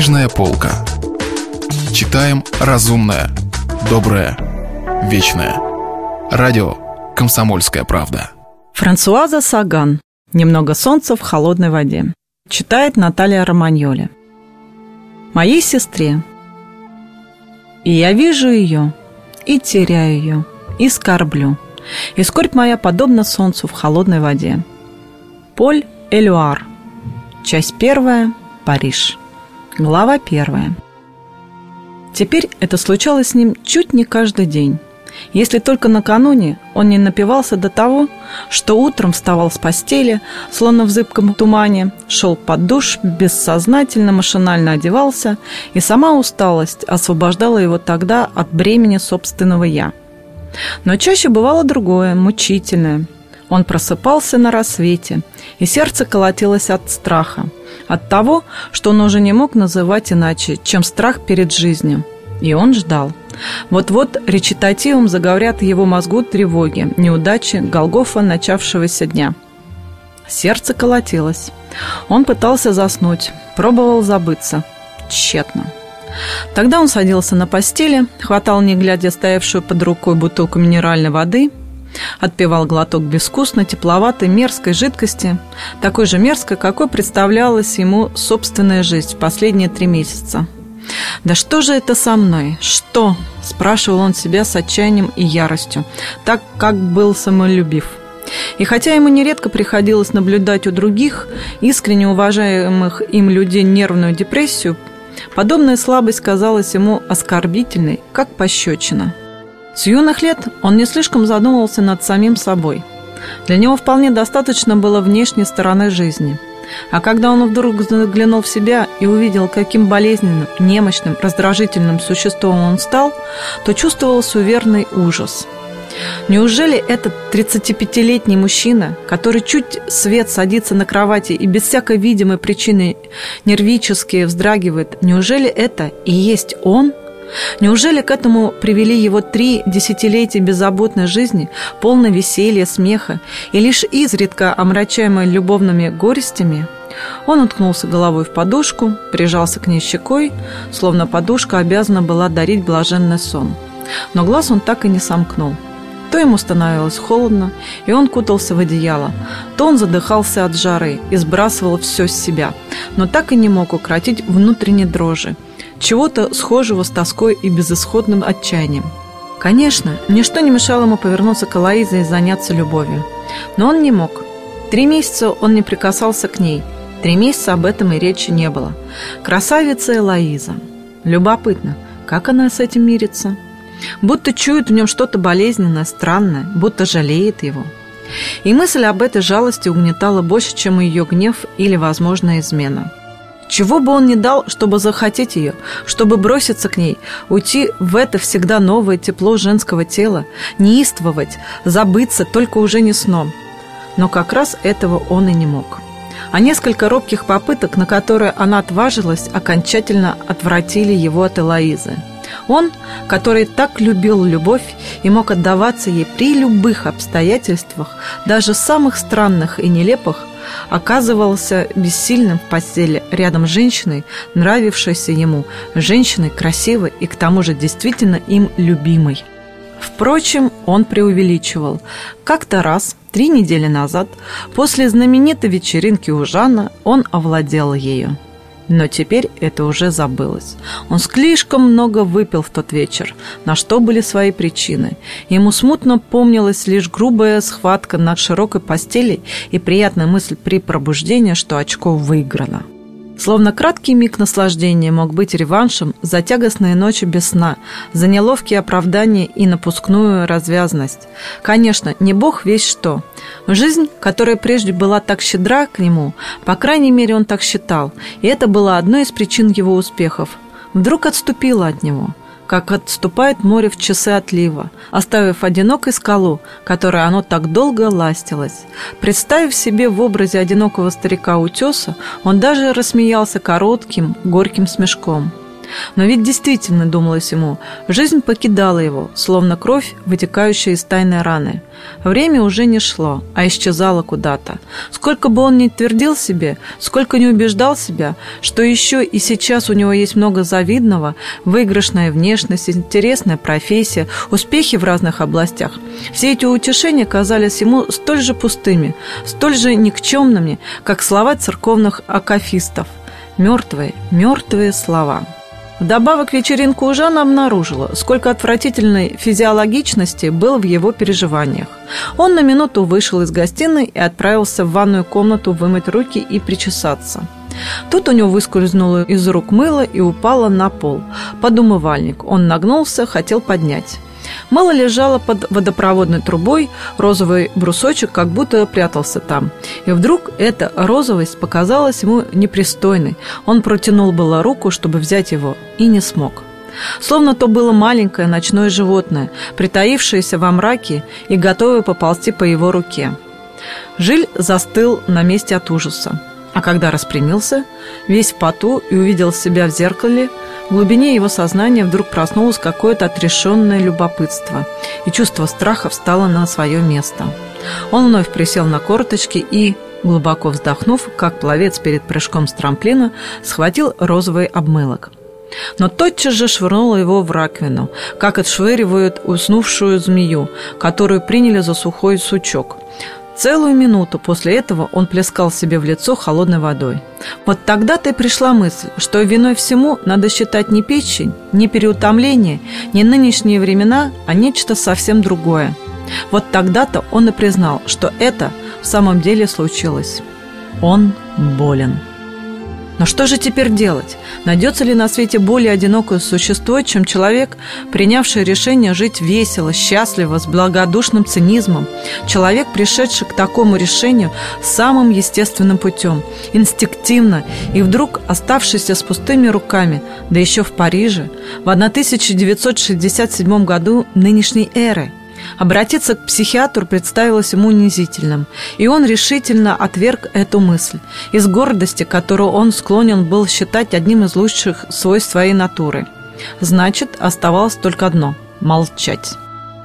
Книжная полка. Читаем разумное, доброе, вечное. Радио «Комсомольская правда». Франсуаза Саган. «Немного солнца в холодной воде». Читает Наталья Романьоли. Моей сестре. И я вижу ее, и теряю ее, и скорблю. И скорбь моя подобна солнцу в холодной воде. Поль Элюар. Часть первая. Париж. Глава первая. Теперь это случалось с ним чуть не каждый день. Если только накануне он не напивался до того, что утром вставал с постели, словно в зыбком тумане, шел под душ, бессознательно, машинально одевался, и сама усталость освобождала его тогда от бремени собственного «я». Но чаще бывало другое, мучительное. Он просыпался на рассвете, и сердце колотилось от страха, от того, что он уже не мог называть иначе, чем страх перед жизнью. И он ждал. Вот-вот речитативом заговорят его мозгу тревоги, неудачи, Голгофа начавшегося дня. Сердце колотилось. Он пытался заснуть, пробовал забыться. Тщетно. Тогда он садился на постели, хватал, не глядя, стоявшую под рукой бутылку минеральной воды, отпивал глоток безвкусной, тепловатой, мерзкой жидкости, такой же мерзкой, какой представлялась ему собственная жизнь в последние три месяца. «Да что же это со мной? Что?» – спрашивал он себя с отчаянием и яростью, так как был самолюбив. И хотя ему нередко приходилось наблюдать у других, искренне уважаемых им людей, нервную депрессию, подобная слабость казалась ему оскорбительной, как пощечина. С юных лет он не слишком задумывался над самим собой. Для него вполне достаточно было внешней стороны жизни – а когда он вдруг заглянул в себя и увидел, каким болезненным, немощным, раздражительным существом он стал, то чувствовал суверенный ужас. Неужели этот 35-летний мужчина, который чуть свет садится на кровати и без всякой видимой причины нервически вздрагивает, неужели это и есть он – Неужели к этому привели его три десятилетия беззаботной жизни, полной веселья, смеха и лишь изредка омрачаемой любовными горестями? Он уткнулся головой в подушку, прижался к ней щекой, словно подушка обязана была дарить блаженный сон. Но глаз он так и не сомкнул. То ему становилось холодно, и он кутался в одеяло, то он задыхался от жары и сбрасывал все с себя, но так и не мог укротить внутренней дрожи – чего-то схожего с тоской и безысходным отчаянием. Конечно, ничто не мешало ему повернуться к Алоизе и заняться любовью. Но он не мог. Три месяца он не прикасался к ней. Три месяца об этом и речи не было. Красавица Элоиза. Любопытно, как она с этим мирится? Будто чует в нем что-то болезненное, странное, будто жалеет его. И мысль об этой жалости угнетала больше, чем ее гнев или возможная измена. Чего бы он ни дал, чтобы захотеть ее, чтобы броситься к ней, уйти в это всегда новое тепло женского тела, неистовать, забыться только уже не сном. Но как раз этого он и не мог. А несколько робких попыток, на которые она отважилась, окончательно отвратили его от Элоизы. Он, который так любил любовь и мог отдаваться ей при любых обстоятельствах, даже самых странных и нелепых, оказывался бессильным в постели рядом с женщиной, нравившейся ему, женщиной красивой и к тому же действительно им любимой. Впрочем, он преувеличивал. Как-то раз, три недели назад, после знаменитой вечеринки у Жана, он овладел ею. Но теперь это уже забылось. Он слишком много выпил в тот вечер, на что были свои причины. Ему смутно помнилась лишь грубая схватка на широкой постели и приятная мысль при пробуждении, что очко выиграно. Словно краткий миг наслаждения мог быть реваншем за тягостные ночи без сна, за неловкие оправдания и напускную развязность. Конечно, не бог весь что. Жизнь, которая прежде была так щедра к нему, по крайней мере он так считал, и это было одной из причин его успехов, вдруг отступила от него – как отступает море в часы отлива, оставив одинокой скалу, которой оно так долго ластилось. Представив себе в образе одинокого старика утеса, он даже рассмеялся коротким, горьким смешком. Но ведь действительно, думалось ему, жизнь покидала его, словно кровь, вытекающая из тайной раны. Время уже не шло, а исчезало куда-то. Сколько бы он ни твердил себе, сколько не убеждал себя, что еще и сейчас у него есть много завидного, выигрышная внешность, интересная профессия, успехи в разных областях. Все эти утешения казались ему столь же пустыми, столь же никчемными, как слова церковных акафистов. Мертвые, мертвые слова. Вдобавок вечеринку у Жана обнаружила, сколько отвратительной физиологичности было в его переживаниях. Он на минуту вышел из гостиной и отправился в ванную комнату вымыть руки и причесаться. Тут у него выскользнуло из рук мыло и упало на пол. Под умывальник. Он нагнулся, хотел поднять. Мыло лежало под водопроводной трубой, розовый брусочек как будто прятался там. И вдруг эта розовость показалась ему непристойной. Он протянул было руку, чтобы взять его, и не смог. Словно то было маленькое ночное животное, притаившееся во мраке и готовое поползти по его руке. Жиль застыл на месте от ужаса. А когда распрямился, весь в поту и увидел себя в зеркале, в глубине его сознания вдруг проснулось какое-то отрешенное любопытство, и чувство страха встало на свое место. Он вновь присел на корточки и, глубоко вздохнув, как пловец перед прыжком с трамплина, схватил розовый обмылок. Но тотчас же швырнула его в раковину, как отшвыривают уснувшую змею, которую приняли за сухой сучок – Целую минуту после этого он плескал себе в лицо холодной водой. Вот тогда-то и пришла мысль, что виной всему надо считать не печень, не переутомление, не нынешние времена, а нечто совсем другое. Вот тогда-то он и признал, что это в самом деле случилось. Он болен. Но что же теперь делать? Найдется ли на свете более одинокое существо, чем человек, принявший решение жить весело, счастливо, с благодушным цинизмом? Человек, пришедший к такому решению самым естественным путем, инстинктивно, и вдруг оставшийся с пустыми руками, да еще в Париже, в 1967 году нынешней эры – Обратиться к психиатру представилось ему унизительным, и он решительно отверг эту мысль. Из гордости, которую он склонен был считать одним из лучших свойств своей натуры. Значит, оставалось только одно – молчать.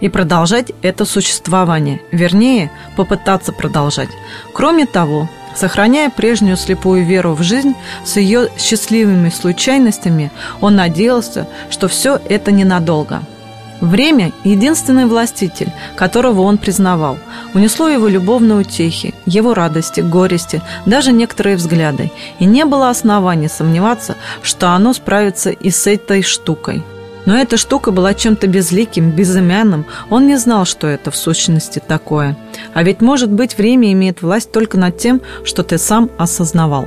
И продолжать это существование, вернее, попытаться продолжать. Кроме того, Сохраняя прежнюю слепую веру в жизнь с ее счастливыми случайностями, он надеялся, что все это ненадолго – Время – единственный властитель, которого он признавал. Унесло его любовные утехи, его радости, горести, даже некоторые взгляды. И не было оснований сомневаться, что оно справится и с этой штукой. Но эта штука была чем-то безликим, безымянным. Он не знал, что это в сущности такое. А ведь, может быть, время имеет власть только над тем, что ты сам осознавал.